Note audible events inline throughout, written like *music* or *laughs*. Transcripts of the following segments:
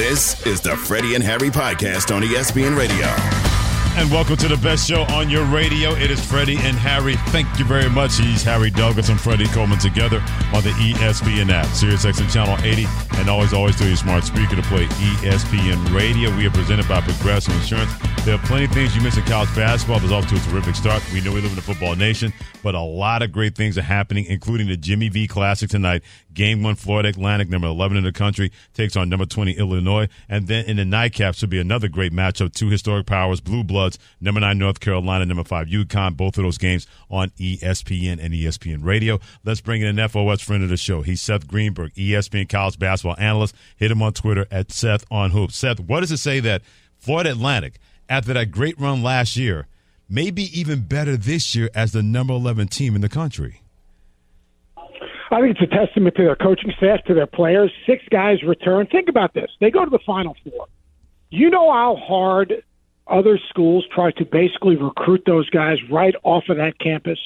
This is the Freddie and Harry podcast on ESPN Radio. And welcome to the best show on your radio. It is Freddie and Harry. Thank you very much. He's Harry Douglas and Freddie Coleman together on the ESPN app, Sirius XM Channel 80, and always, always do your smart speaker to play ESPN Radio. We are presented by Progressive Insurance. There are plenty of things you miss in college basketball. There's off to a terrific start. We know we live in a football nation, but a lot of great things are happening, including the Jimmy V Classic tonight. Game one, Florida Atlantic, number 11 in the country, takes on number 20, Illinois. And then in the nightcap should be another great matchup. Two historic powers, Blue Bloods, number nine, North Carolina, number five, UConn. Both of those games on ESPN and ESPN Radio. Let's bring in an FOS friend of the show. He's Seth Greenberg, ESPN college basketball analyst. Hit him on Twitter at Seth on Hoops. Seth, what does it say that Florida Atlantic, after that great run last year, may be even better this year as the number 11 team in the country? I think it's a testament to their coaching staff, to their players. Six guys return. Think about this. They go to the Final Four. You know how hard other schools try to basically recruit those guys right off of that campus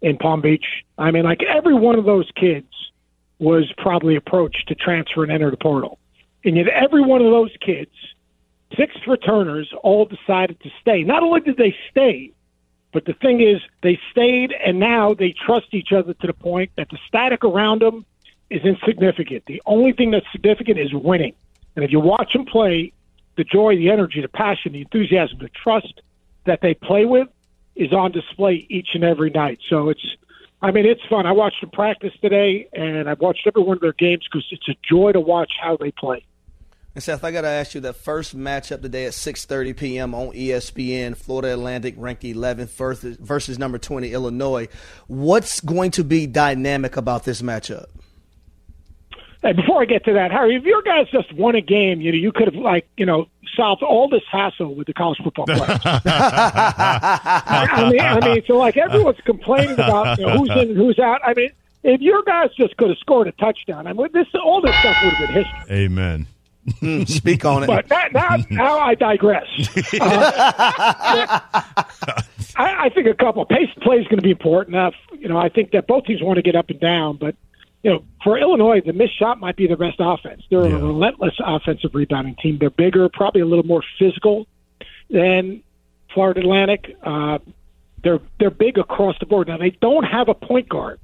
in Palm Beach? I mean, like every one of those kids was probably approached to transfer and enter the portal. And yet every one of those kids, six returners, all decided to stay. Not only did they stay, but the thing is, they stayed, and now they trust each other to the point that the static around them is insignificant. The only thing that's significant is winning. And if you watch them play, the joy, the energy, the passion, the enthusiasm, the trust that they play with is on display each and every night. So it's, I mean, it's fun. I watched them practice today, and I've watched every one of their games because it's a joy to watch how they play. And Seth, I got to ask you that first matchup today at 6:30 p.m. on ESPN, Florida Atlantic ranked 11th versus, versus number 20 Illinois. What's going to be dynamic about this matchup? Hey, before I get to that, Harry, if your guys just won a game, you know, you could have like, you know, solved all this hassle with the college football players. *laughs* I mean, I mean, so like everyone's complaining about you know, who's in, who's out. I mean, if your guys just could have scored a touchdown, I mean, this all this stuff would have been history. Amen. Mm, speak on it. But that, now, now I digress. *laughs* Uh, I, I think a couple pace play is going to be important. Uh, you know, I think that both teams want to get up and down, but you know, for Illinois, the missed shot might be the best offense. They're Yeah. a relentless offensive rebounding team. They're bigger, probably a little more physical than Florida Atlantic. Uh, they're they're big across the board. Now they don't have a point guard.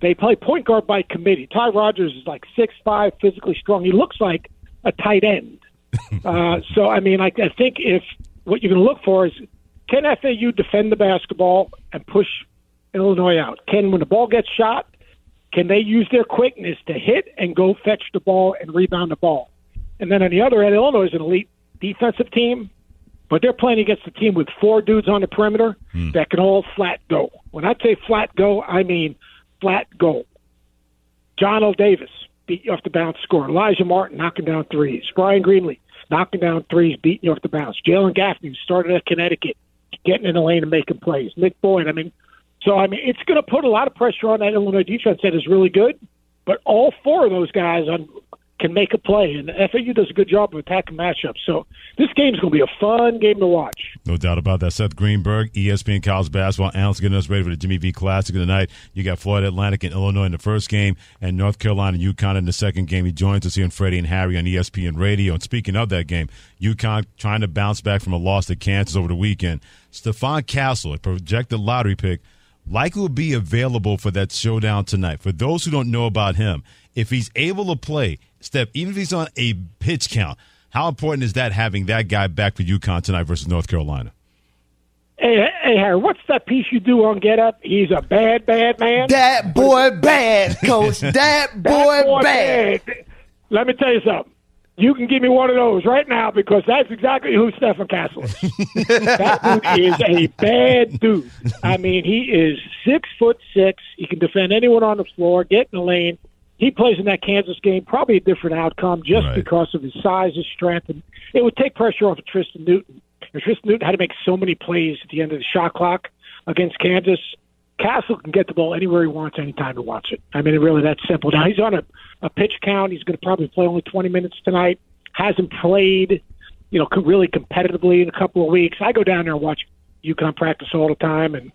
They play point guard by committee. Ty Rodgers is like six five, physically strong. He looks like a tight end. *laughs* uh, so I mean, I, I think if what you're going to look for is can FAU defend the basketball and push Illinois out? Can when the ball gets shot, can they use their quickness to hit and go fetch the ball and rebound the ball? And then on the other end, Illinois is an elite defensive team, but they're playing against a team with four dudes on the perimeter hmm. that can all flat go. When I say flat go, I mean flat go. Johnell Davis beat you off the bounce score. Alijah Martin knocking down threes. Bryan Greenlee knocking down threes, beating you off the bounce. Jalen Gaffney started at Connecticut, getting in the lane and making plays. Nick Boyd. I mean, so I mean, it's going to put a lot of pressure on that Illinois defense that is really good. But all four of those guys on can make a play, and FAU does a good job of attacking matchups. So this game's going to be a fun game to watch. No doubt about that. Seth Greenberg, ESPN college basketball analyst, getting us ready for the Jimmy V Classic of the night. You got Florida Atlantic and Illinois in the first game, and North Carolina and UConn in the second game. He joins us here in Freddie and Harry on ESPN Radio. And speaking of that game, UConn trying to bounce back from a loss to Kansas over the weekend. Stephon Castle, a projected lottery pick, likely will be available for that showdown tonight. For those who don't know about him, if he's able to play, Steph, even if he's on a pitch count, how important is that having that guy back for UConn tonight versus North Carolina? Hey, hey, Harry, what's that piece you do on Get Up? He's a bad, bad man. That boy bad, coach. *laughs* That boy, That bad. bad. Let me tell you something. You can give me one of those right now because that's exactly who Stephon Castle is. *laughs* that dude is a bad dude. I mean, he is six foot six. He can defend anyone on the floor, get in the lane. He plays in that Kansas game, probably a different outcome just Right. because of his size, his strength, and it would take pressure off of Tristen Newton. And Tristen Newton had to make so many plays at the end of the shot clock against Kansas. Castle can get the ball anywhere he wants, anytime he wants it. I mean, really that simple. Now he's on a, a pitch count. He's going to probably play only 20 minutes tonight. Hasn't played, you know, really competitively in a couple of weeks. I go down there and watch UConn practice all the time, and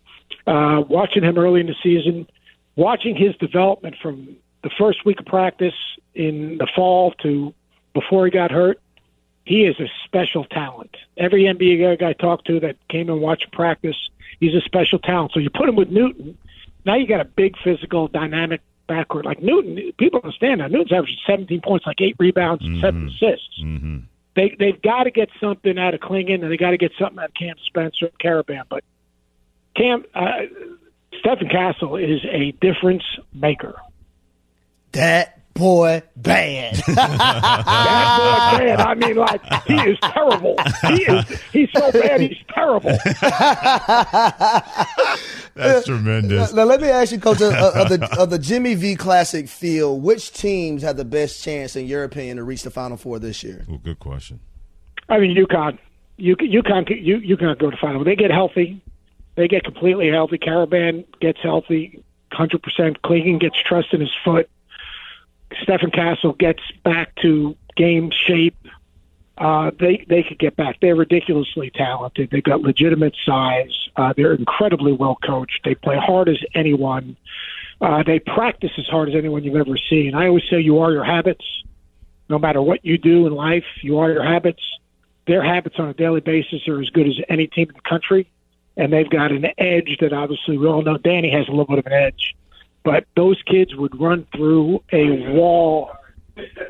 uh, watching him early in the season, watching his development from the first week of practice in the fall to before he got hurt, he is a special talent. Every NBA guy I talked to that came and watched practice, he's a special talent. So you put him with Newton, now you got a big physical, dynamic backward. Like Newton, people understand that Newton's averaging 17 points, like eight rebounds mm-hmm. seven assists. Mm-hmm. They they've got to get something out of Clingan, and they got to get something out of Cam Spencer, Karaban. But Cam, uh, Stephon Castle is a difference maker. That boy bad. bad *laughs* boy bad. I mean, like he is terrible. He is. He's so bad. He's terrible. *laughs* That's tremendous. Now, let me ask you, Coach, of, of, the of the Jimmy V Classic field, which teams have the best chance, in your opinion, to reach the Final Four this year? Well, good question. I mean, UConn. You UConn. You UConn go to final. They get healthy. They get completely healthy. Karaban gets healthy. Hundred percent. Clingan gets trust in his foot. Stephon Castle gets back to game shape, uh, they they could get back. They're ridiculously talented. They've got legitimate size. Uh, they're incredibly well coached. They play hard as anyone. Uh, they practice as hard as anyone you've ever seen. I always say you are your habits. No matter what you do in life, you are your habits. Their habits on a daily basis are as good as any team in the country, and they've got an edge that obviously we all know. Danny has a little bit of an edge but those kids would run through a wall,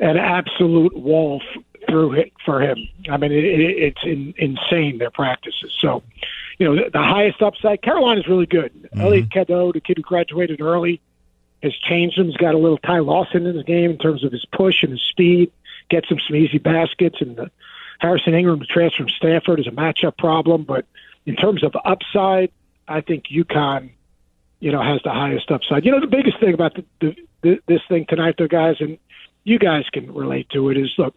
an absolute wall f- through it for him. I mean, it, it, it's in, insane their practices. So, you know, the, the highest upside. Carolina is really good. Mm-hmm. Elliot Cadeau, the kid who graduated early, has changed him. He's got a little Ty Lawson in his game in terms of his push and his speed. Gets him some easy baskets, and the Harrison Ingram, the transfer from Stanford, is a matchup problem. But in terms of upside, I think UConn you know, has the highest upside. You know, the biggest thing about the, the, the, this thing tonight, though, guys, and you guys can relate to it, is look,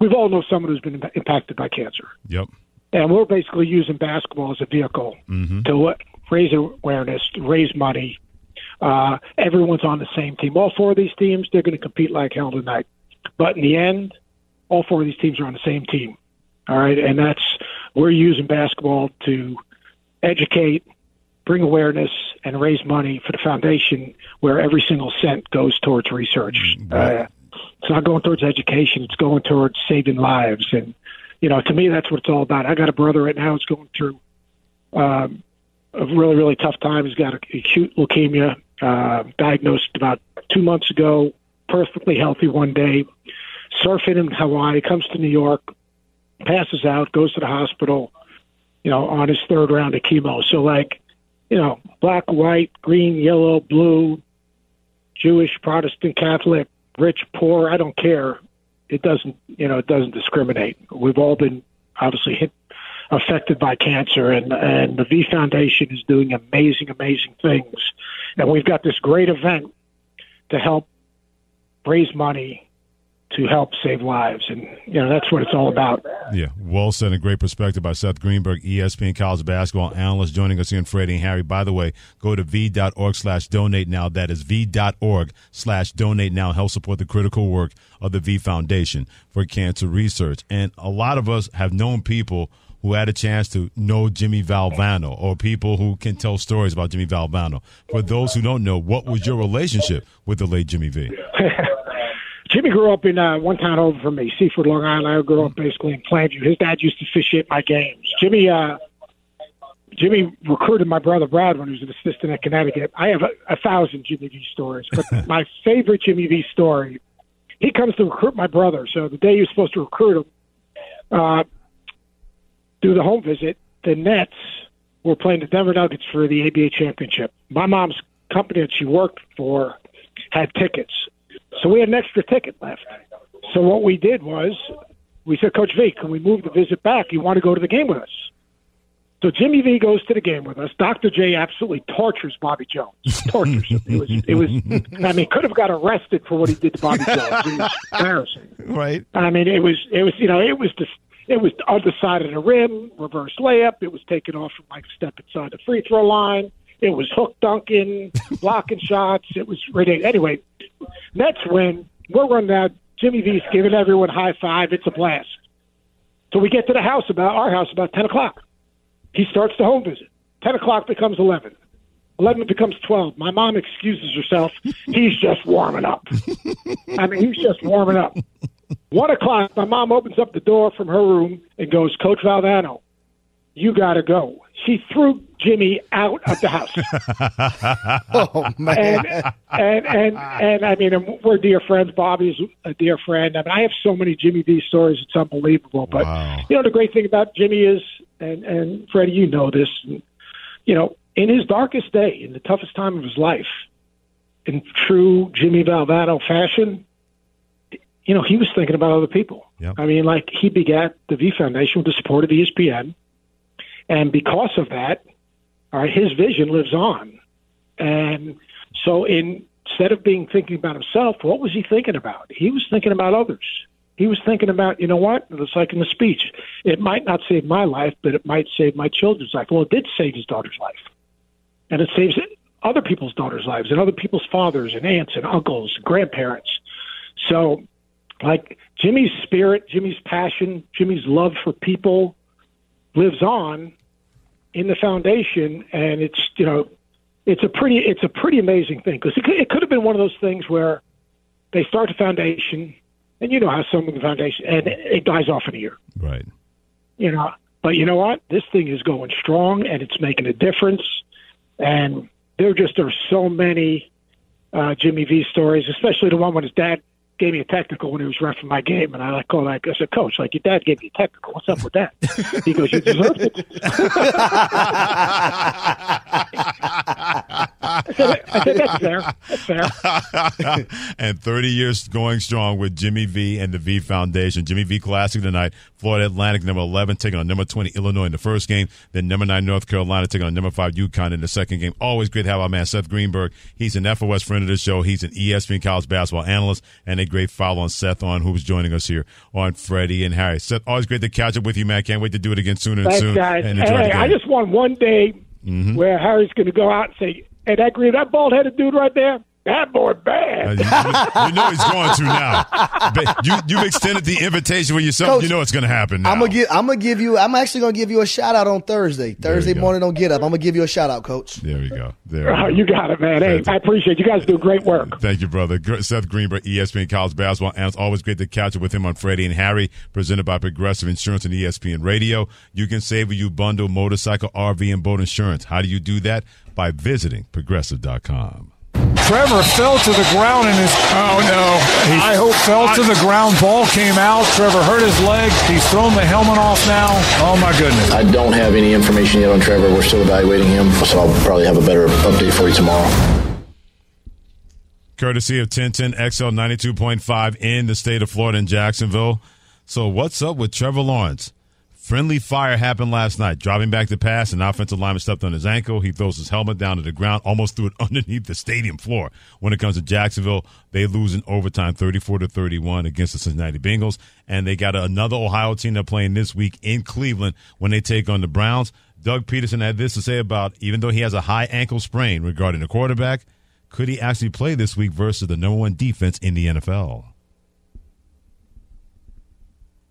we've all know someone who's been impacted by cancer. Yep. And we're basically using basketball as a vehicle mm-hmm. to raise awareness, raise money. Uh, everyone's on the same team. All four of these teams, they're going to compete like hell tonight. But in the end, all four of these teams are on the same team. All right. And that's, we're using basketball to educate, bring awareness and raise money for the foundation where every single cent goes towards research. Mm, uh, it's not going towards education. It's going towards saving lives. And, you know, to me, that's what it's all about. I got a brother right now who's going through um, a really, really tough time. He's got acute leukemia, uh, diagnosed about two months ago, perfectly healthy one day, surfing in Hawaii, comes to New York, passes out, goes to the hospital, you know, on his third round of chemo. So, like, you know, black, white, green, yellow, blue, Jewish, Protestant, Catholic, rich, poor, I don't care. It doesn't, you know, it doesn't discriminate. We've all been obviously hit, affected by cancer, and and the V Foundation is doing amazing, amazing things. And we've got this great event to help raise money to help save lives. And, you know, that's what it's all about. Yeah. Well said. A great perspective by Seth Greenberg, ESPN college basketball analyst, joining us here in Freddie and Harry. By the way, go to v.org slash donate now. That is v.org slash donate now. Help support the critical work of the V Foundation for Cancer Research. And a lot of us have known people who had a chance to know Jimmy Valvano or people who can tell stories about Jimmy Valvano. For those who don't know, what was your relationship with the late Jimmy V? *laughs* Jimmy grew up in uh, one town over from me, Seaford, Long Island. I grew up basically in Plainview. His dad used to officiate my games. Jimmy, uh, Jimmy recruited my brother Brad when he was an assistant at Connecticut. I have a, a thousand Jimmy V stories, but *laughs* my favorite Jimmy V story, he comes to recruit my brother. So the day he was supposed to recruit him, uh, do the home visit, the Nets were playing the Denver Nuggets for the ABA championship. My mom's company that she worked for had tickets. So we had an extra ticket left. So what we did was we said, Coach V, can we move the visit back? You want to go to the game with us? So Jimmy V goes to the game with us. Dr. J absolutely tortures Bobby Jones. Tortures him. It was, it was. I mean, could have got arrested for what he did to Bobby Jones. It was embarrassing. Right. I mean, it was, it was, you know, it was just, it was other side of the rim, reverse layup. It was taken off from like step inside the free throw line. It was hook dunking, *laughs* blocking shots. It was ridiculous. Anyway, Nets win. We're running out. Jimmy V's giving everyone high five. It's a blast. So we get to the house about our house about ten o'clock. He starts the home visit. Ten o'clock becomes eleven. Eleven becomes twelve. My mom excuses herself. He's just warming up. I mean, he's just warming up. One o'clock, my mom opens up the door from her room and goes, Coach Valvano, you got to go. She threw Jimmy out of the house. *laughs* oh man! And, and and and I mean, we're dear friends. Bobby's a dear friend. I mean, I have so many Jimmy V stories; it's unbelievable. But Wow. you know, the great thing about Jimmy is, and and Freddie, you know this. You know, in his darkest day, in the toughest time of his life, in true Jimmy Valvano fashion, you know, he was thinking about other people. Yep. I mean, like he begat the V Foundation with the support of ESPN, and because of that, all right, his vision lives on. And so, in, instead of being thinking about himself, what was he thinking about? He was thinking about others. He was thinking about, you know what? It's like in the speech. It might not save my life, but it might save my children's life. Well, it did save his daughter's life, and it saves other people's daughters' lives, and other people's fathers and aunts and uncles and grandparents. So, like Jimmy's spirit, Jimmy's passion, Jimmy's love for people lives on in the foundation, and it's you know, it's a pretty it's a pretty amazing thing because it could, it could have been one of those things where they start the foundation, and you know how some of the foundation and it, it dies off in a year, Right. you know. But you know what? This thing is going strong, and it's making a difference. And there just are so many uh, Jimmy V stories, especially the one when his dad gave me a technical when he was refing my game, and I like call that. I said, "Coach, like your dad gave me a technical. What's up with that?" *laughs* He goes, "You deserved it." I said, I said, "That's fair. That's fair." *laughs* and 30 years going strong with Jimmy V and the V Foundation. Jimmy V Classic tonight. Florida Atlantic, number 11, taking on number 20 Illinois in the first game. Then number 9 North Carolina taking on number 5 UConn in the second game. Always great to have our man Seth Greenberg. He's an FOS friend of the show. He's an ESPN college basketball analyst and a great follow on Seth on who's joining us here on Freddie and Harry. Seth, always great to catch up with you, man. Can't wait to do it again sooner and Thanks, soon. guys. And Hey. I just want one day mm-hmm. where Harry's going to go out and say, "Hey, that green, that bald headed dude right there, that boy Uh, bad." you, you know he's going to now. But you, you've extended the invitation for yourself. Coach, you know it's going to happen now. I'm gonna give. I'm gonna give you. I'm actually gonna give you a shout out on Thursday. Thursday go. morning on Get Up. I'm gonna give you a shout out, Coach. There we go. There. Oh, we go. you got it, man. Hey, I appreciate it. you guys do great work. Thank you, brother. Seth Greenberg, ESPN College Basketball, and it's always great to catch up with him on Freddie and Harry, presented by Progressive Insurance and ESPN Radio. You can save when you bundle motorcycle, RV, and boat insurance. How do you do that? By visiting progressive.com. Trevor fell to the ground and his oh no! I hope fell to the ground. Ball came out. Trevor hurt his leg. He's thrown the helmet off now. Oh my goodness! I don't have any information yet on Trevor. We're still evaluating him, so I'll probably have a better update for you tomorrow. Courtesy of 1010 XL 92.5 in the state of Florida in Jacksonville. So, what's up with Trevor Lawrence? Friendly fire happened last night. Driving back to pass, an offensive lineman stepped on his ankle. He throws his helmet down to the ground, almost threw it *laughs* underneath the stadium floor. When it comes to Jacksonville, they lose in overtime 34 to 31 against the Cincinnati Bengals. And they got another Ohio team they're playing this week in Cleveland when they take on the Browns. Doug Pederson had this to say about even though he has a high ankle sprain regarding the quarterback, could he actually play this week versus the number one defense in the NFL?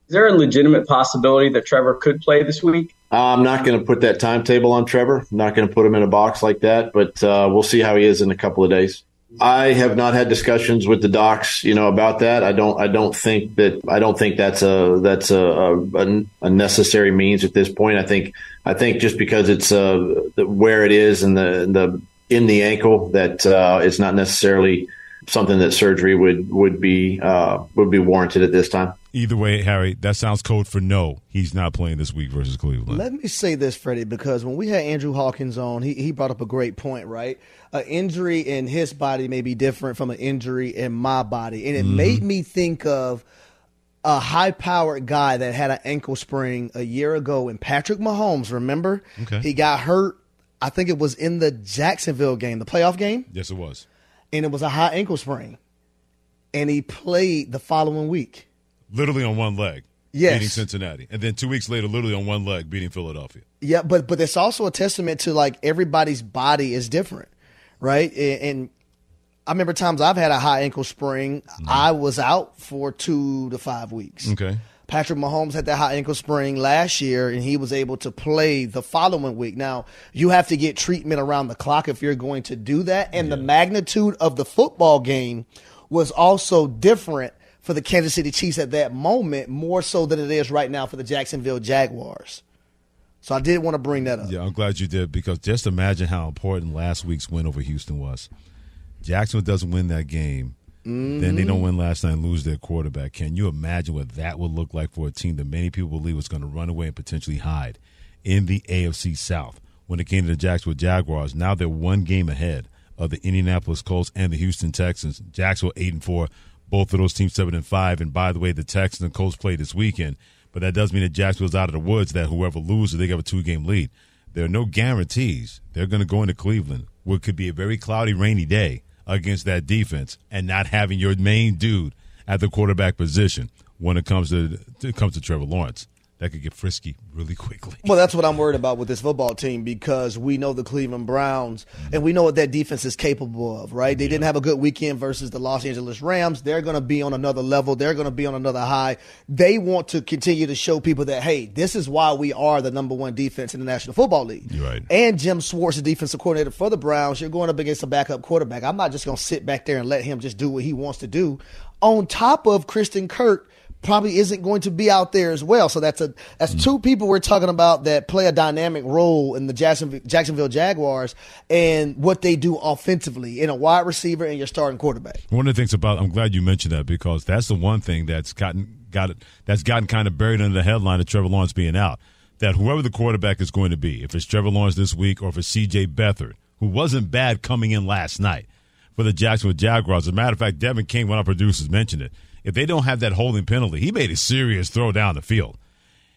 Is there a legitimate possibility that Trevor could play this week? I'm not going to put that timetable on Trevor. I'm not going to put him in a box like that, but uh, we'll see how he is in a couple of days. I have not had discussions with the docs, you know, about that. I don't. I don't think that. I don't think that's a that's a, a, a necessary means at this point. I think. I think just because it's uh, where it is and the the in the ankle that uh, it's not necessarily something that surgery would would be uh, would be warranted at this time. Either way, Harry, that sounds code for no. He's not playing this week versus Cleveland. Let me say this, Freddie, because when we had Andrew Hawkins on, he, he brought up a great point, right? An injury in his body may be different from an injury in my body. And it made me think of a high powered guy that had an ankle sprain a year ago in Patrick Mahomes, remember? Okay. He got hurt, I think it was in the Jacksonville game, the playoff game, yes, it was. And it was a high ankle sprain. And he played the following week. Literally on one leg, Yes. beating Cincinnati, and then two weeks later, literally on one leg, beating Philadelphia. Yeah, but but it's also a testament to like everybody's body is different, right? And, and I remember times I've had a high ankle sprain. Mm-hmm. I was out for two to five weeks. Okay. Patrick Mahomes had that high ankle sprain last year, and he was able to play the following week. Now you have to get treatment around the clock if you're going to do that, and the magnitude of the football game was also different for the Kansas City Chiefs at that moment, more so than it is right now for the Jacksonville Jaguars. So I did want to bring that up. Yeah, I'm glad you did because just imagine how important last week's win over Houston was. Jacksonville doesn't win that game. Mm-hmm. Then they don't win last night and lose their quarterback. Can you imagine what that would look like for a team that many people believe was going to run away and potentially hide in the AFC South when it came to the Jacksonville Jaguars? Now they're one game ahead of the Indianapolis Colts and the Houston Texans. Jacksonville eight and four, both of those teams seven and five. And by the way, the Texans and Colts play this weekend, but that does mean that Jacksonville's out of the woods. That whoever loses, they have a two game lead. There are no guarantees. They're going to go into Cleveland, what could be a very cloudy, rainy day against that defense and not having your main dude at the quarterback position when it comes to it comes to Trevor Lawrence that could get frisky really quickly. Well, that's what I'm worried about with this football team because we know the Cleveland Browns mm-hmm. and we know what that defense is capable of, right? They yeah. didn't have a good weekend versus the Los Angeles Rams. They're going to be on another level. They're going to be on another high. They want to continue to show people that, hey, this is why we are the number one defense in the National Football League. You're right. And Jim Schwartz, the defensive coordinator for the Browns, you're going up against a backup quarterback. I'm not just going to sit back there and let him just do what he wants to do. On top of Christian Kirk, probably isn't going to be out there as well. So that's a that's mm two people we're talking about that play a dynamic role in the Jacksonville, Jacksonville Jaguars and what they do offensively in a wide receiver and your starting quarterback. One of the things about I'm glad you mentioned that because that's the one thing that's gotten got it that's gotten kind of buried under the headline of Trevor Lawrence being out. That whoever the quarterback is going to be, if it's Trevor Lawrence this week or if it's C.J. Beathard, who wasn't bad coming in last night for the Jacksonville Jaguars. As a matter of fact, Devin King, one of our producers, mentioned it if they don't have that holding penalty, he made a serious throw down the field.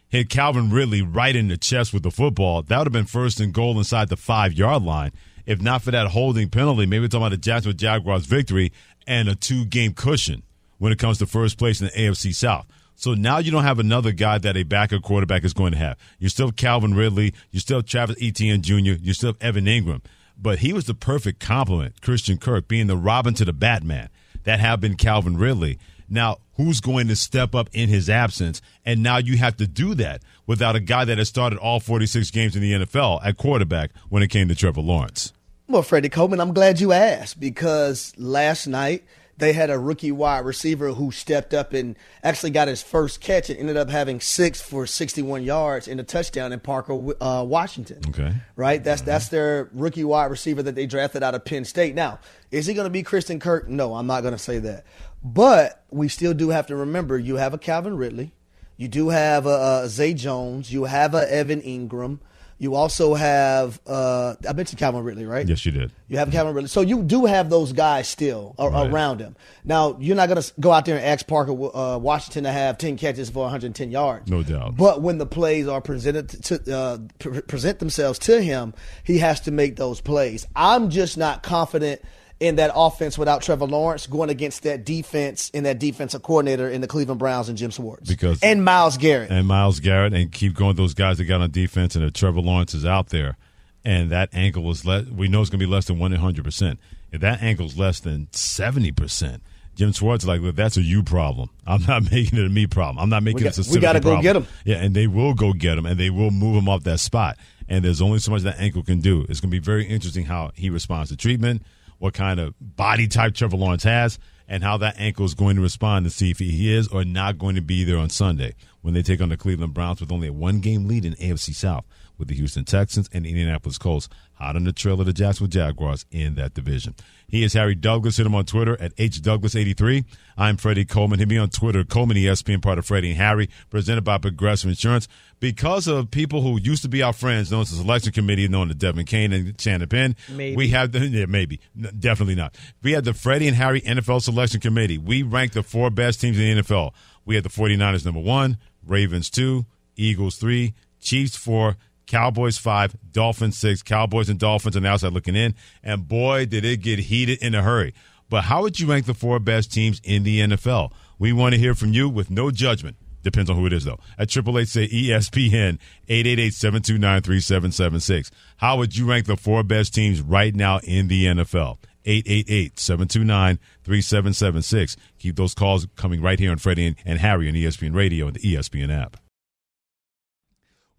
Hit Calvin Ridley right in the chest with the football. That would have been first and goal inside the five yard line. If not for that holding penalty, maybe we're talking about the Jacksonville Jaguars victory and a two game cushion when it comes to first place in the AFC South. So now you don't have another guy that a backup quarterback is going to have. You still have Calvin Ridley. You still have Travis Etienne Jr. You still have Evan Engram. But he was the perfect complement, Christian Kirk, being the Robin to the Batman. That have been Calvin Ridley. Now, who's going to step up in his absence? And now you have to do that without a guy that has started all 46 games in the NFL at quarterback when it came to Trevor Lawrence. Well, Freddie Coleman, I'm glad you asked because last night – they had a rookie wide receiver who stepped up and actually got his first catch and ended up having six for 61 yards in a touchdown in Parker, uh, Washington. Okay. Right? That's that's their rookie wide receiver that they drafted out of Penn State. Now, is he going to be Christian Kirk? No, I'm not going to say that. But we still do have to remember you have a Calvin Ridley. You do have a, a Zay Jones. You have a Evan Engram. You also have uh, I mentioned Calvin Ridley, right? Yes, you did. You have Calvin Ridley, so you do have those guys still right. around him. Now you're not going to go out there and ask Parker uh, Washington to have ten catches for 110 yards, no doubt. But when the plays are presented to uh, present themselves to him, he has to make those plays. I'm just not confident in that offense without Trevor Lawrence going against that defense and that defensive coordinator in the Cleveland Browns and Jim Schwartz. Because and Myles Garrett. And Myles Garrett and keep going those guys that got on defense and if Trevor Lawrence is out there and that ankle is less we know it's gonna be less than one hundred percent. If that ankle's less than seventy percent, Jim Schwartz is like, look, that's a you problem. I'm not *laughs* making it a me problem. I'm not making got, it a We got to go get him. Yeah, and they will go get him, and they will move him off that spot. And there's only so much that ankle can do. It's going to be very interesting how he responds to treatment what kind of body type Trevor Lawrence has, and how that ankle is going to respond to see if he is or not going to be there on Sunday when they take on the Cleveland Browns with only a one game lead in AFC South with the Houston Texans and the Indianapolis Colts hot on the trail of the Jacksonville Jaguars in that division. He is Harry Douglas. Hit him on Twitter at HDouglas83. I'm Freddie Coleman. Hit me on Twitter, Coleman ESPN, part of Freddie and Harry, presented by Progressive Insurance. Because of people who used to be our friends, known as the selection committee, known as Devin Kane and Shannon Penn, maybe. we have the, yeah, maybe, definitely not. We had the Freddie and Harry NFL selection committee. We ranked the four best teams in the NFL. We had the 49ers number one, Ravens two, Eagles three, Chiefs four, Cowboys five, Dolphins six, Cowboys and Dolphins on the outside looking in. And boy, did it get heated in a hurry. But how would you rank the four best teams in the NFL? We want to hear from you with no judgment. Depends on who it is, though. At Triple Eight say ESPN, 888-729-3776. How would you rank the four best teams right now in the NFL? 888-729-3776. Keep those calls coming right here on Freddie and Harry on ESPN Radio and the ESPN app.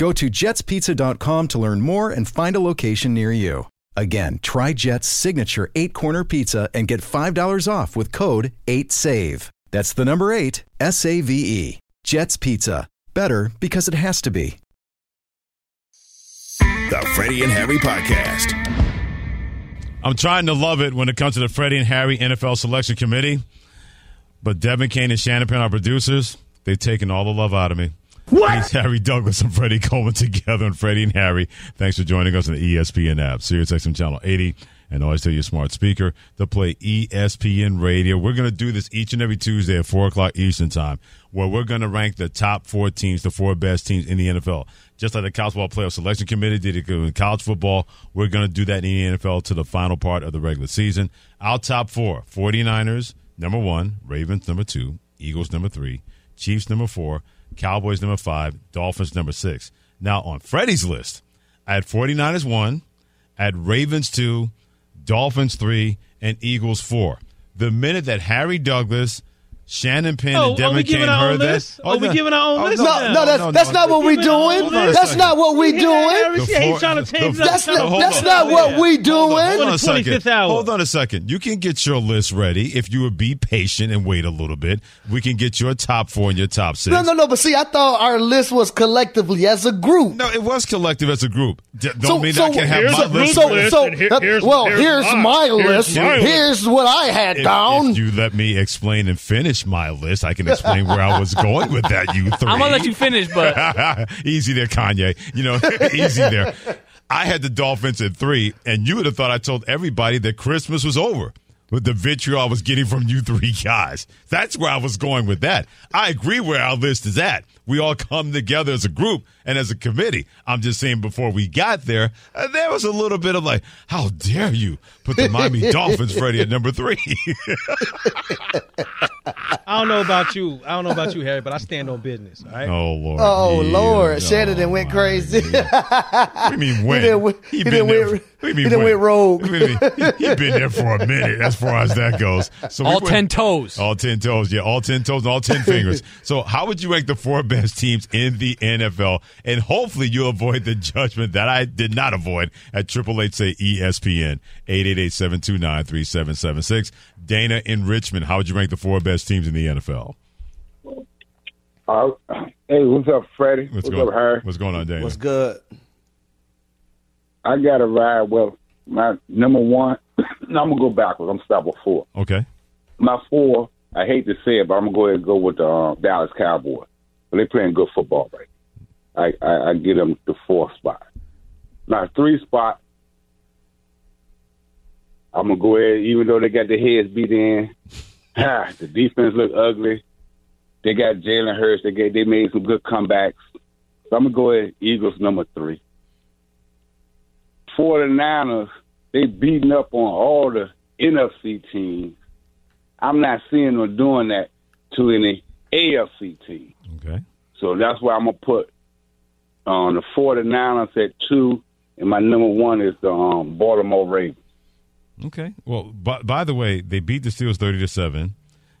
Go to jetspizza.com to learn more and find a location near you. Again, try Jet's signature eight corner pizza and get $5 off with code 8SAVE. That's the number eight, S A V E. Jet's Pizza. Better because it has to be. The Freddie and Harry Podcast. I'm trying to love it when it comes to the Freddie and Harry NFL Selection Committee, but Devin Kane and Shannon Penn, our producers, they've taken all the love out of me. What? Harry Douglas and Freddie Coleman together, and Freddie and Harry. Thanks for joining us on the ESPN app, Sirius XM Channel 80, and always tell your smart speaker to play ESPN Radio. We're going to do this each and every Tuesday at 4 o'clock Eastern Time, where we're going to rank the top four teams, the four best teams in the NFL. Just like the College Football Playoff Selection Committee did it in college football, we're going to do that in the NFL to the final part of the regular season. Our top four 49ers, number one, Ravens, number two, Eagles, number three, Chiefs, number four, Cowboys, number five, Dolphins, number six. Now, on Freddie's list, I had 49ers one, I had Ravens two, Dolphins three, and Eagles four. The minute that Harry Douglas, Shannon Penn, Oh, and are Devin we giving Kane our own heard that, list? Oh, are we giving our own Oh, list? No, now? no, that's, that's not what we Give me all doing. That's not what we Yeah, doing. Harry, The yeah, he's trying to the change. That's not, that's not what we doing. Hold on doing. a second. Hold on a second. You can get your list ready if you would be patient and wait a little bit. We can get your top four and your top six. No, no, no. But see, I thought our list was collectively as a group. No, it was collective as a group. D- don't So- mean so I can have my a list. So, so, here- here's- well, here's here's, mine. my Here's list. my list. Here's what I had If, down. if you let me explain and finish my list, I can explain where I was going with that. You *laughs* 3 I'm gonna let you finish, but *laughs* easy there, Kanye. You know, *laughs* easy there. I had the Dolphins at three, and you would have thought I told everybody that Christmas was over with the vitriol I was getting from you three guys. That's where I was going with that. I agree where our list is at. We all come together as a group and as a committee. I'm just saying before we got there, uh, there was a little bit of like, how dare you put the Miami *laughs* Dolphins, Freddie, at number three? I don't know about you. I don't know about you, Harry, but I stand on business. All right. oh, Lord. oh Yeah. Lord, Shannon done went crazy. What do you mean when? *laughs* He done went- he been done there went- for- what do you mean he done went rogue. What do you mean? He, he been there for a minute as far as that goes. So we All went- ten toes. All 10 toes. Yeah, all 10 toes and all 10 fingers. *laughs* So how would you rank the four best teams in the NFL? And hopefully you'll avoid the judgment that I did not avoid at Triple Eight say ESPN 888-729-3776. Dana in Richmond, how would you rank the four best teams in the NFL? Uh, hey, what's up, Freddie? What's, What's, going, up, Harry? What's going on, Dana? What's good? I got to ride. Well, my number one, *coughs* no, I'm going to go backwards. I'm start with four. Okay. My four, I hate to say it, but I'm going to go ahead and go with the uh, Dallas Cowboys. But they playing good football, right? I, I, I get them the fourth spot. Now, three spot, I'm going to go ahead, even though they got their heads beat in, *sighs* the defense look ugly. They got Jalen Hurts. They get, they made some good comebacks. So I'm going to go ahead, Eagles number three. 49ers, they beating up on all the NFC teams. I'm not seeing them doing that to any AFC team. Okay. So that's why I'm going to put um, the 49ers at two, and my number one is the um, Baltimore Ravens. Okay. Well, by, by the way, they beat the Steelers 30 to 7,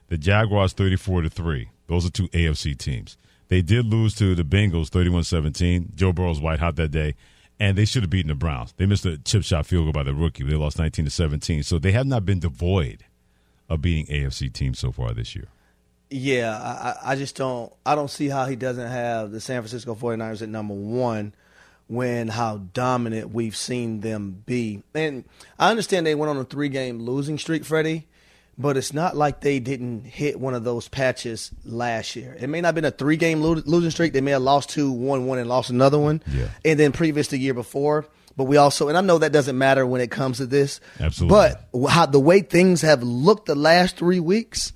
the Jaguars 34 to 3. Those are two AFC teams. They did lose to the Bengals 31-17. Joe Burrow's white hot that day, and they should have beaten the Browns. They missed a chip shot field goal by the rookie. They lost 19 to 17. So they have not been devoid of beating AFC teams so far this year. Yeah, I, I just don't I don't see how he doesn't have the San Francisco 49ers at number one when how dominant we've seen them be. And I understand they went on a three game losing streak, Freddie, but it's not like they didn't hit one of those patches last year. It may not have been a three game lo- losing streak. They may have lost two, won one, and lost another one. Yeah. And then previous the year before. But we also, and I know that doesn't matter when it comes to this. Absolutely. But how the way things have looked the last three weeks,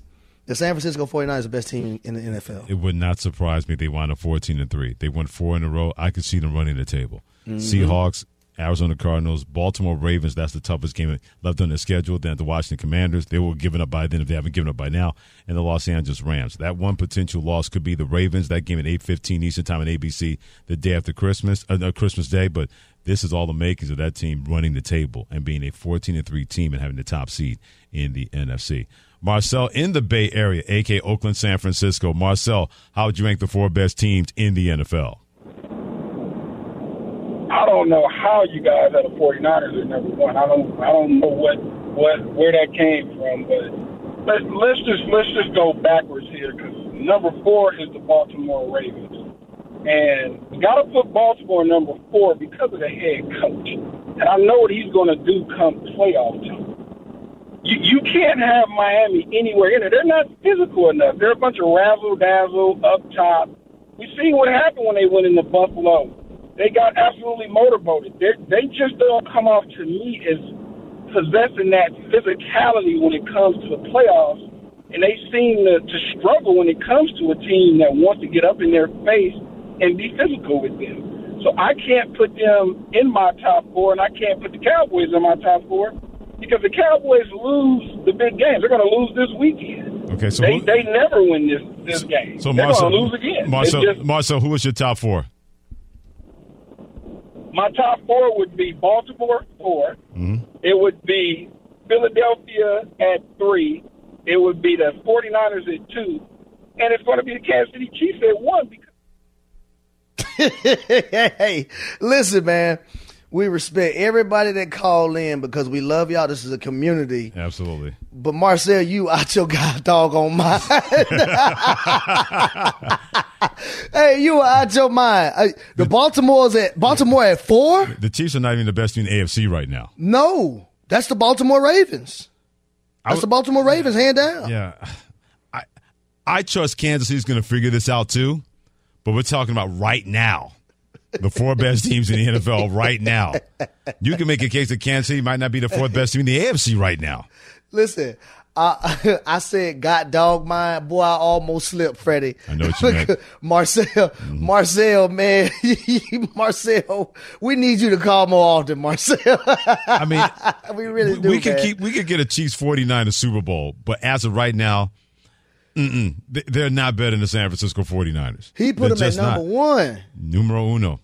the San Francisco 49ers is the best team in the NFL. It would not surprise me they wound up 14 and 3. They won four in a row. I could see them running the table. Mhm. Seahawks, Arizona Cardinals, Baltimore Ravens, that's the toughest game left on their schedule. Then the Washington Commanders, they will given up by then if they haven't given up by now. And the Los Angeles Rams. That one potential loss could be the Ravens. That game at 8.15 Eastern Time on ABC the day after Christmas, uh, Christmas Day. But this is all the makings of that team running the table and being a 14 and 3 team and having the top seed in the NFC. Marcel in the Bay Area, aka Oakland, San Francisco. Marcel, how would you rank the four best teams in the NFL? I don't know how you guys had the 49ers at number one. I don't I don't know what what where that came from, but let, let's just let's just go backwards here because number four is the Baltimore Ravens, and got to put Baltimore number four because of the head coach, and I know what he's going to do come playoff time. You you can't have Miami anywhere in it. They're not physical enough. They're a bunch of razzle dazzle up top. We see what happened when they went into Buffalo they got absolutely motorboated. They they just don't come off to me as possessing that physicality when it comes to the playoffs, and they seem to, to struggle when it comes to a team that wants to get up in their face and be physical with them. So I can't put them in my top four, and I can't put the Cowboys in my top four because the Cowboys lose the big games. They're going to lose this weekend. Okay, so they who- they never win this this game. So They're Marcel, going to lose again. Marcel, It's just- Marcel, who was your top four? My top four would be Baltimore at 4 mm-hmm. It would be Philadelphia at three. It would be the 49ers at two. And it's going to be the Kansas City Chiefs at one. Because *laughs* hey, listen, man. We respect everybody that call in because we love y'all. This is a community. Absolutely. But Marcel, you out your god dog on mind. *laughs* hey, you are out your mind. Uh, The Baltimore's at Baltimore at four? The Chiefs are not even the best team in the AFC right now. No, that's the Baltimore Ravens. That's the Baltimore Ravens, hand down. Yeah. I I trust Kansas City's going to figure this out too, but we're talking about right now. The four best teams in the NFL right now. You can make a case that Kansas City might not be the fourth best team in the AFC right now. Listen, I *laughs* I said God dog mind, boy. I almost slipped, Freddie. I know what you meant. *laughs* Mm-hmm. Marcel, Marcel, man, *laughs* Marcel, we need you to call more often, Marcel. I mean, we really do. we could man. keep we could get a Chiefs 49 Super Bowl, but as of right now, mm-mm, they- they're not better than the San Francisco 49ers. He put They're him at number not. one. Numero uno.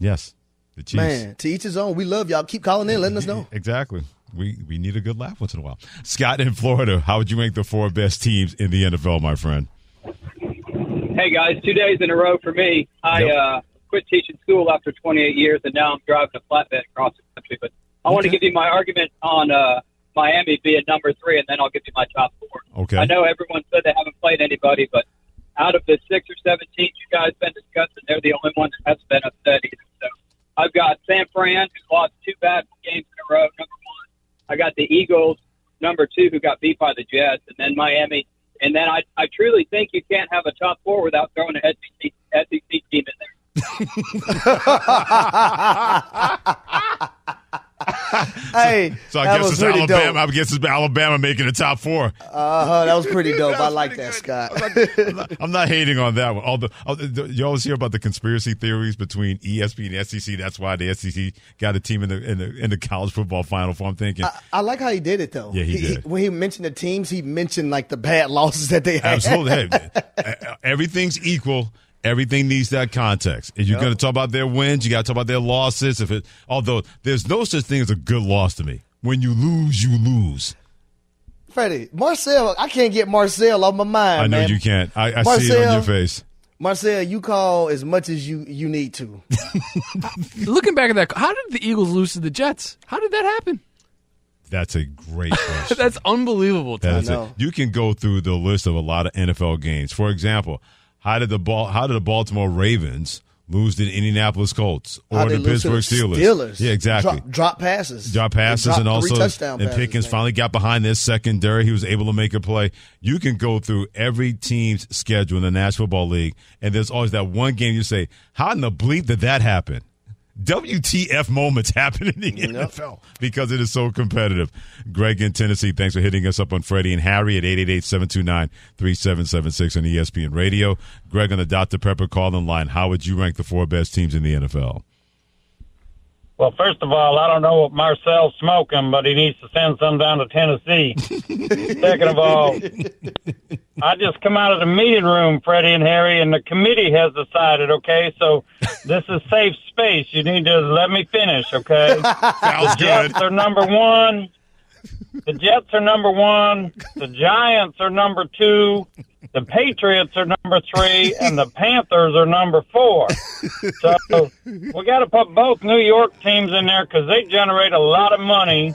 Yes. The Chiefs. Man, to each his own. We love y'all. Keep calling in, letting us know. *laughs* Exactly. We we need a good laugh once in a while. Scott in Florida, how would you rank the four best teams in the NFL, my friend? Hey guys, two days in a row for me. I Yep. uh, quit teaching school after 28 years, and now I'm driving a flatbed across the country. But I want to give you my argument on uh, Miami being number three, and then I'll give you my top four. Okay. I know everyone said they haven't played anybody, but out of the six or seven teams you guys been discussing, they're the only one that hasn't been upset either. So I've got San Fran, who lost two bad games in a row, number one. I got the Eagles, number two, who got beat by the Jets, and then Miami. And then I, I truly think you can't have a top four without throwing an SEC, SEC team in there. *laughs* hey, So I guess it's Alabama. dope. I guess it's Alabama making the top four. Uh-huh, that was pretty *laughs* dope. I like that, Scott. *laughs* I'm not hating on that one. Although you always hear about the conspiracy theories between ESP and SEC. That's why the SEC got a team in the in the, in the college football final. Four. I'm thinking, I like how he did it though. Yeah, he did. when he mentioned the teams, he mentioned like the bad *laughs* losses that they had. absolutely, hey, everything's equal. Everything needs that context. If you're Yep. going to talk about their wins, you got to talk about their losses. If it, although there's no such thing as a good loss to me. When you lose, you lose. Freddie, Marcel, I can't get Marcel off my mind. I know man. you can't. I, I see it on your face. Marcel, you call as much as you you need to. *laughs* Looking back at that, how did the Eagles lose to the Jets? How did that happen? That's a great *laughs* question. That's unbelievable. That Tom. is it. You can go through the list of a lot of NFL games. For example, how did the ball? How did the Baltimore Ravens lose to the Indianapolis Colts or the Pittsburgh the Steelers? Steelers. Yeah, exactly. Drop, drop passes. Drop passes Drop and also touchdown and Pickens finally got behind this secondary. He was able to make a play. You can go through every team's schedule in the National Football League, and there's always that one game you say, "How in the bleep did that happen?" WTF moments *laughs* happen in the NFL because it is so competitive. Greg in Tennessee, thanks for hitting us up on Freddie and Harry at 888-729-3776 on ESPN Radio. Greg on the Dr. Pepper call in line. How would you rank the four best teams in the NFL? Well, first of all, I don't know what Marcel's smoking, but he needs to send some down to Tennessee. *laughs* Second of all, I just come out of the meeting room, Freddie and Harry, and the committee has decided, okay, so this is safe space. You need to let me finish, okay? *laughs* Sounds the Jets good. are number one. The Jets are number one. The Giants are number two. The Patriots are number three, and the Panthers are number four. So we got to put both New York teams in there because they generate a lot of money.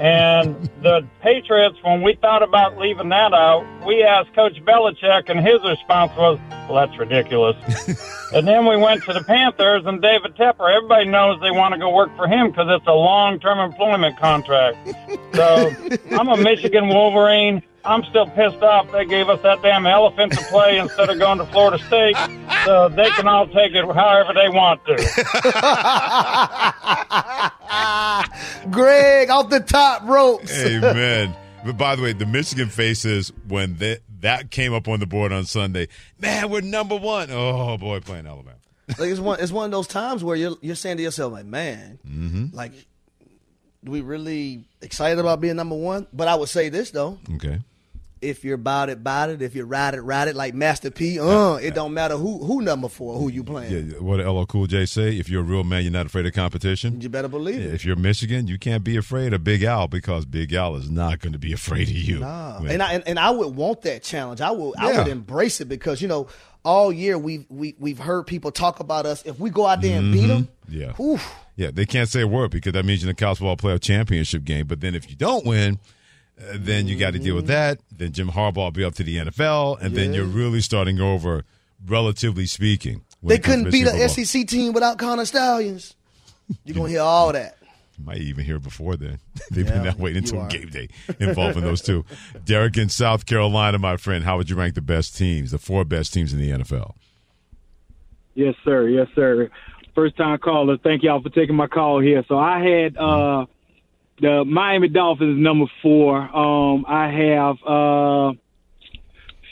And the Patriots, when we thought about leaving that out, we asked Coach Belichick, and his response was, "Well, that's ridiculous." and then we went to the Panthers and David Tepper. Everybody knows they want to go work for him because it's a long-term employment contract. So I'm a Michigan Wolverine. I'm still pissed off they gave us that damn elephant to play instead of going to Florida State. So they can all take it however they want to. *laughs* Greg off the top ropes. Amen. But by the way, the Michigan faces when that that came up on the board on Sunday. Man, we're number one. Oh boy, playing Alabama. like it's one it's one of those times where you're you're saying to yourself like, man, Mm-hmm. like, do we really excited about being number one? But I would say this though, Okay. If you're about it, about it. If you ride it, ride it. Like Master P, uh, it don't matter who who number four, who you playing. Yeah, what did LL Cool J say? If you're a real man, you're not afraid of competition. You better believe Yeah, it. if you're Michigan, you can't be afraid of Big Al because Big Al is not going to be afraid of you. Nah. And I and, and I would want that challenge. I will I would embrace it because you know all year we've we, we've heard people talk about us. If we go out there and beat them, yeah. Oof. Yeah, they can't say a word because that means you're in the college football playoff championship game. But then if you don't win, uh, then you got to deal with that. Then Jim Harbaugh will be up to the NFL, and then you're really starting over, relatively speaking. they it comes to couldn't beat Michigan a football. SEC team without Connor Stalions. You're gonna hear all that. You *laughs* might even hear before then. *laughs* They've Yeah, been not waiting until are. game day involving those two. *laughs* Derek in South Carolina, my friend, how would you rank the best teams, the four best teams in the NFL? Yes, sir. Yes, sir. First time caller. Thank y'all for taking my call here. So I had uh the Miami Dolphins number four. Um I have uh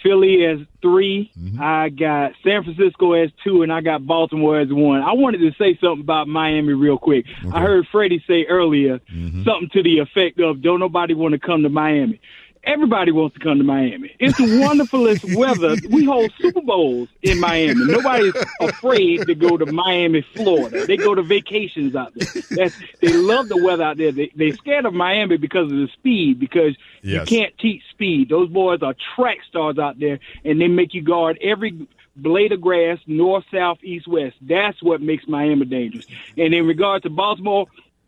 Philly as 3 I got San Francisco as two, and I got Baltimore as one. I wanted to say something about Miami real quick. I heard Freddie say earlier something to the effect of "Don't nobody want to come to Miami." Everybody wants to come to Miami. It's the wonderfulest *laughs* weather. We hold Super Bowls in Miami. Nobody's afraid to go to Miami, Florida. They go to vacations out there. That's, they love the weather out there. They, they're scared of Miami because of the speed, because Yes. you can't teach speed. Those boys are track stars out there, and they make you guard every blade of grass, north, south, east, west. That's what makes Miami dangerous. And in regard to Baltimore,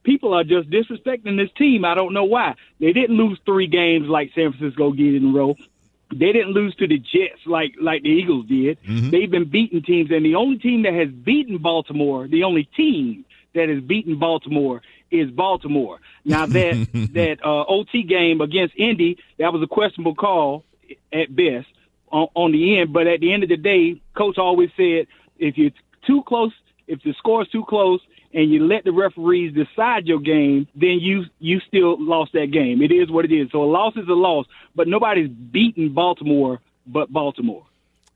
people are just disrespecting this team. I don't know why. They didn't lose three games like San Francisco did in a row. They didn't lose to the Jets like like the Eagles did. They've been beating teams, and the only team that has beaten Baltimore, the only team that has beaten Baltimore is Baltimore. Now *laughs* that that uh, OT game against Indy, that was a questionable call at best on, on the end. But at the end of the day, coach always said if you're too close, if the score is too close, and you let the referees decide your game, then you you still lost that game. It is what it is. So a loss is a loss, but nobody's beaten Baltimore but Baltimore.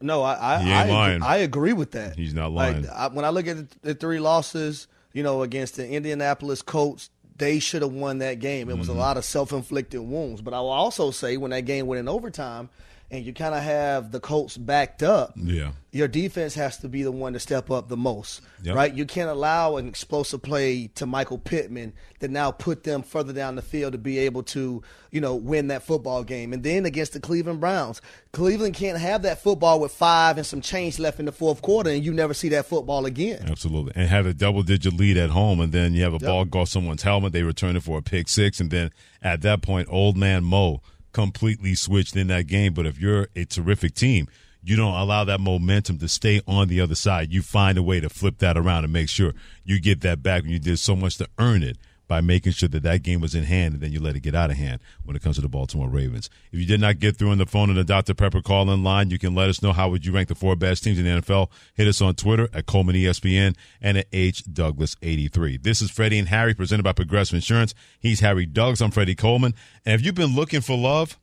No, I I, He ain't I, lying. I agree with that. He's not Like, lying. I, when I look at the, the three losses, you know, against the Indianapolis Colts, they should have won that game. It was Mm-hmm. a lot of self inflicted wounds. But I will also say when that game went in overtime, and you kind of have the Colts backed up, Yeah. your defense has to be the one to step up the most, Yep. right? You can't allow an explosive play to Michael Pittman that now put them further down the field to be able to, you know, win that football game. And then against the Cleveland Browns, Cleveland can't have that football with five and some change left in the fourth quarter, and you never see that football again. Absolutely. And have a double digit lead at home, and then you have a Yep. ball go off someone's helmet. They return it for a pick six. And then at that point, old man Mo completely switched in that game. But if you're a terrific team, you don't allow that momentum to stay on the other side. You find a way to flip that around and make sure you get that back when you did so much to earn it by making sure that that game was in hand and then you let it get out of hand when it comes to the Baltimore Ravens. If you did not get through on the phone in the Dr. Pepper call in line, you can let us know how would you rank the four best teams in the NFL. Hit us on Twitter at Coleman ESPN and at H Douglas 83. This is Freddie and Harry presented by Progressive Insurance. He's Harry Douglas. I'm Freddie Coleman. And if you've been looking for love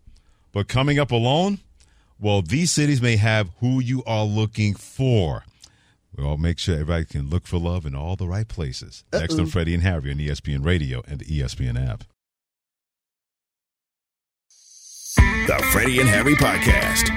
but coming up alone, well, these cities may have who you are looking for. We'll make sure everybody can look for love in all the right places. Next on Uh-oh. Freddie and Harry on ESPN Radio and the ESPN app. The Freddie and Harry Podcast.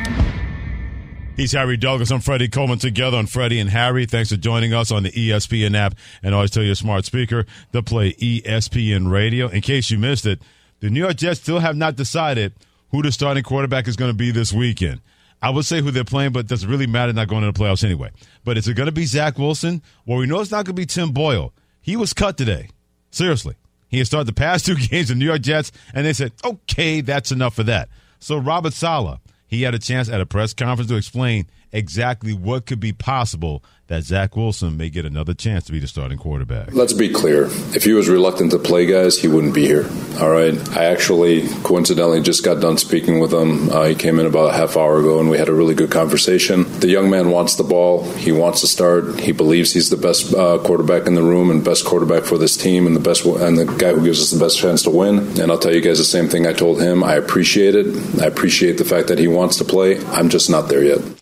He's Harry Douglas. I'm Freddie Coleman together on Freddie and Harry. Thanks for joining us on the ESPN app. And always tell your smart speaker to play ESPN radio. In case you missed it, the New York Jets still have not decided who the starting quarterback is going to be this weekend. I would say who they're playing, but doesn't really matter not going to the playoffs anyway. But is it going to be Zach Wilson? Well, we know it's not going to be Tim Boyle. He was cut today. Seriously. He had started the past *laughs* two games in New York Jets, and they said, okay, that's enough for that. So Robert Saleh, he had a chance at a press conference to explain exactly what could be possible that Zach Wilson may get another chance to be the starting quarterback. Let's be clear. If he was reluctant to play guys, he wouldn't be here. All right. I actually, coincidentally, just got done speaking with him. Uh, he came in about a half hour ago, and we had a really good conversation. The young man wants the ball. He wants to start. He believes he's the best uh, quarterback in the room and best quarterback for this team, and the best and the guy who gives us the best chance to win. And I'll tell you guys the same thing I told him. I appreciate it. I appreciate the fact that he wants to play. I'm just not there yet.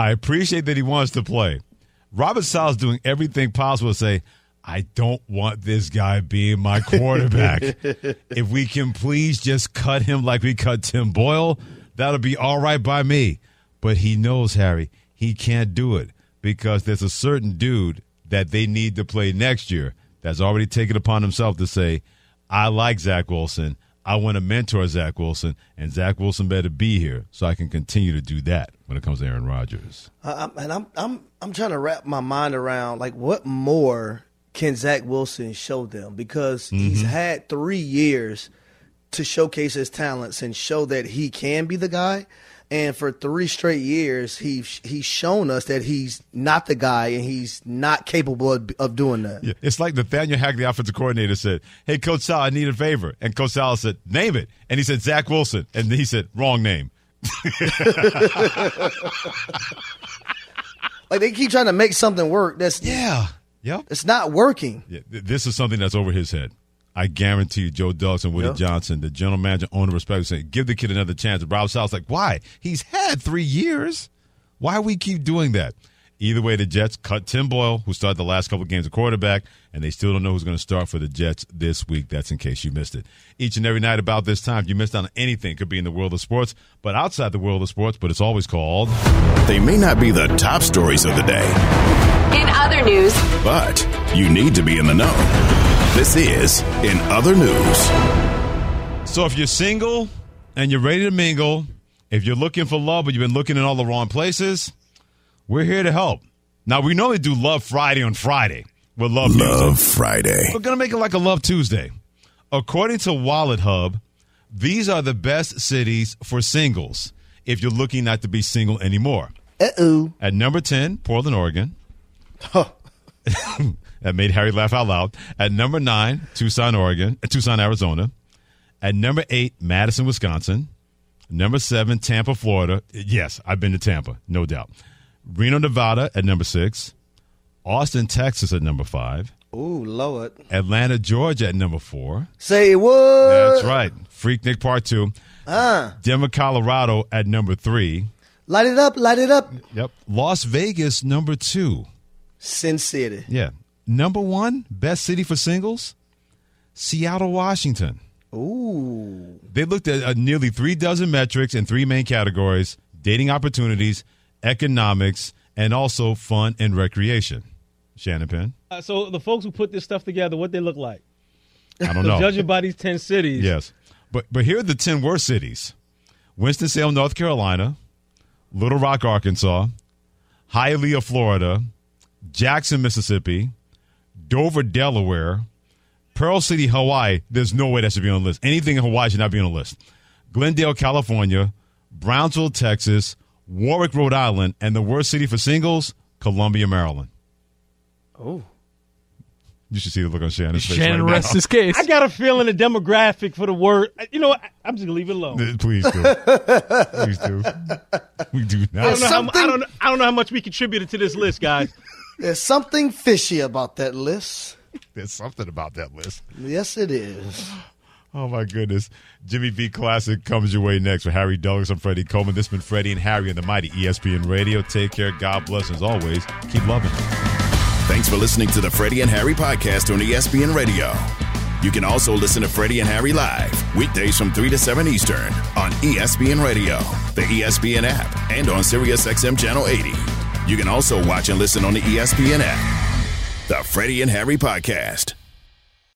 I appreciate that he wants to play. Robert Saleh's doing everything possible to say, I don't want this guy being my quarterback. *laughs* if we can please just cut him like we cut Tim Boyle, that'll be all right by me. But he knows, Harry, he can't do it because there's a certain dude that they need to play next year that's already taken upon himself to say, I like Zach Wilson. I want to mentor Zach Wilson, and Zach Wilson better be here so I can continue to do that when it comes to Aaron Rodgers. I'm- and I'm I'm I'm trying to wrap my mind around like what more can Zach Wilson show them because he's Mhm. had three years to showcase his talents and show that he can be the guy. And for three straight years, he's he's shown us that he's not the guy and he's not capable of, of doing that. Yeah, it's like Nathaniel Hack, the offensive coordinator, said, "Hey, Coach Sal, I need a favor." And Coach Sal said, "Name it." And he said, "Zach Wilson." And he said, "Wrong name." *laughs* Like they keep trying to make something work. That's yeah, yep. It's not working. Yeah, this is something that's over his head. I guarantee you, Joe Douglas and Woody Yep. Johnson, the general manager, owner, respect, saying, "Give the kid another chance." And Rob Sal's like, "Why? He's had three years. Why we keep doing that?" Either way, the Jets cut Tim Boyle, who started the last couple of games of quarterback, and they still don't know who's going to start for the Jets this week. That's in case you missed it. Each and every night about this time, if you missed out on anything, it could be in the world of sports, but outside the world of sports, but it's always called. They may not be the top stories of the day, In other news, but you need to be in the know. This is In Other News. So if you're single and you're ready to mingle, if you're looking for love but you've been looking in all the wrong places, we're here to help. Now we normally do Love Friday on Friday with Love Love Music. Friday. We're gonna make it like a Love Tuesday. According to Wallet Hub, these are the best cities for singles if you're looking not to be single anymore. Uh oh. At number 10, Portland, Oregon. *laughs* that made Harry laugh out loud. At number nine, Tucson, Oregon, uh, Tucson, Arizona. At number eight, Madison, Wisconsin. Number seven, Tampa, Florida. Yes, I've been to Tampa, no doubt. Reno, Nevada at number six. Austin, Texas at number five. Ooh, Lord. Atlanta, Georgia at number four. Say what? That's right. Freaknik Part Two. Ah, Denver, Colorado at number three. light it up, light it up. Yep. Las Vegas, number two. Sin City. Yeah. Number one, best city for singles, Seattle, Washington. Ooh. They looked at uh, nearly three dozen metrics in three main categories. dating opportunities, economics, and also fun and recreation. Shannon Penn. Uh, so the folks who put this stuff together, what they look like? I don't So know. Judging by these ten cities, Yes. But but here are the 10 worst cities. Winston-Salem, North Carolina, Little Rock, Arkansas, Hialeah, Florida, Jackson, Mississippi, Dover, Delaware, Pearl City, Hawaii. There's no way that should be on the list. Anything in Hawaii should not be on the list. Glendale, California, Brownsville, Texas, Warwick, Rhode Island, and the worst city for singles, Columbia, Maryland. Oh. You should see the look on Shannon's face. Shannon right rests his case. I got a feeling the demographic for the word. You know what? I'm just gonna leave it alone. Uh, please do. *laughs* Please do. We do I don't, know how, I, don't, I don't know how much we contributed to this list, guys. There's something fishy about that list. *laughs* There's something about that list. Yes, it is. *sighs* Oh my goodness. Jimmy V Classic comes your way next with Harry Douglas. I'm Freddie Coleman. This has been Freddie and Harry on the mighty ESPN Radio. Take care. God bless. and As always, keep loving. Thanks for listening to the Freddie and Harry podcast on ESPN Radio. You can also listen to Freddie and Harry live weekdays from 3 to 7 Eastern on ESPN Radio, the ESPN app, and on SiriusXM Channel 80. You can also watch and listen on the ESPN app. The Freddie and Harry podcast.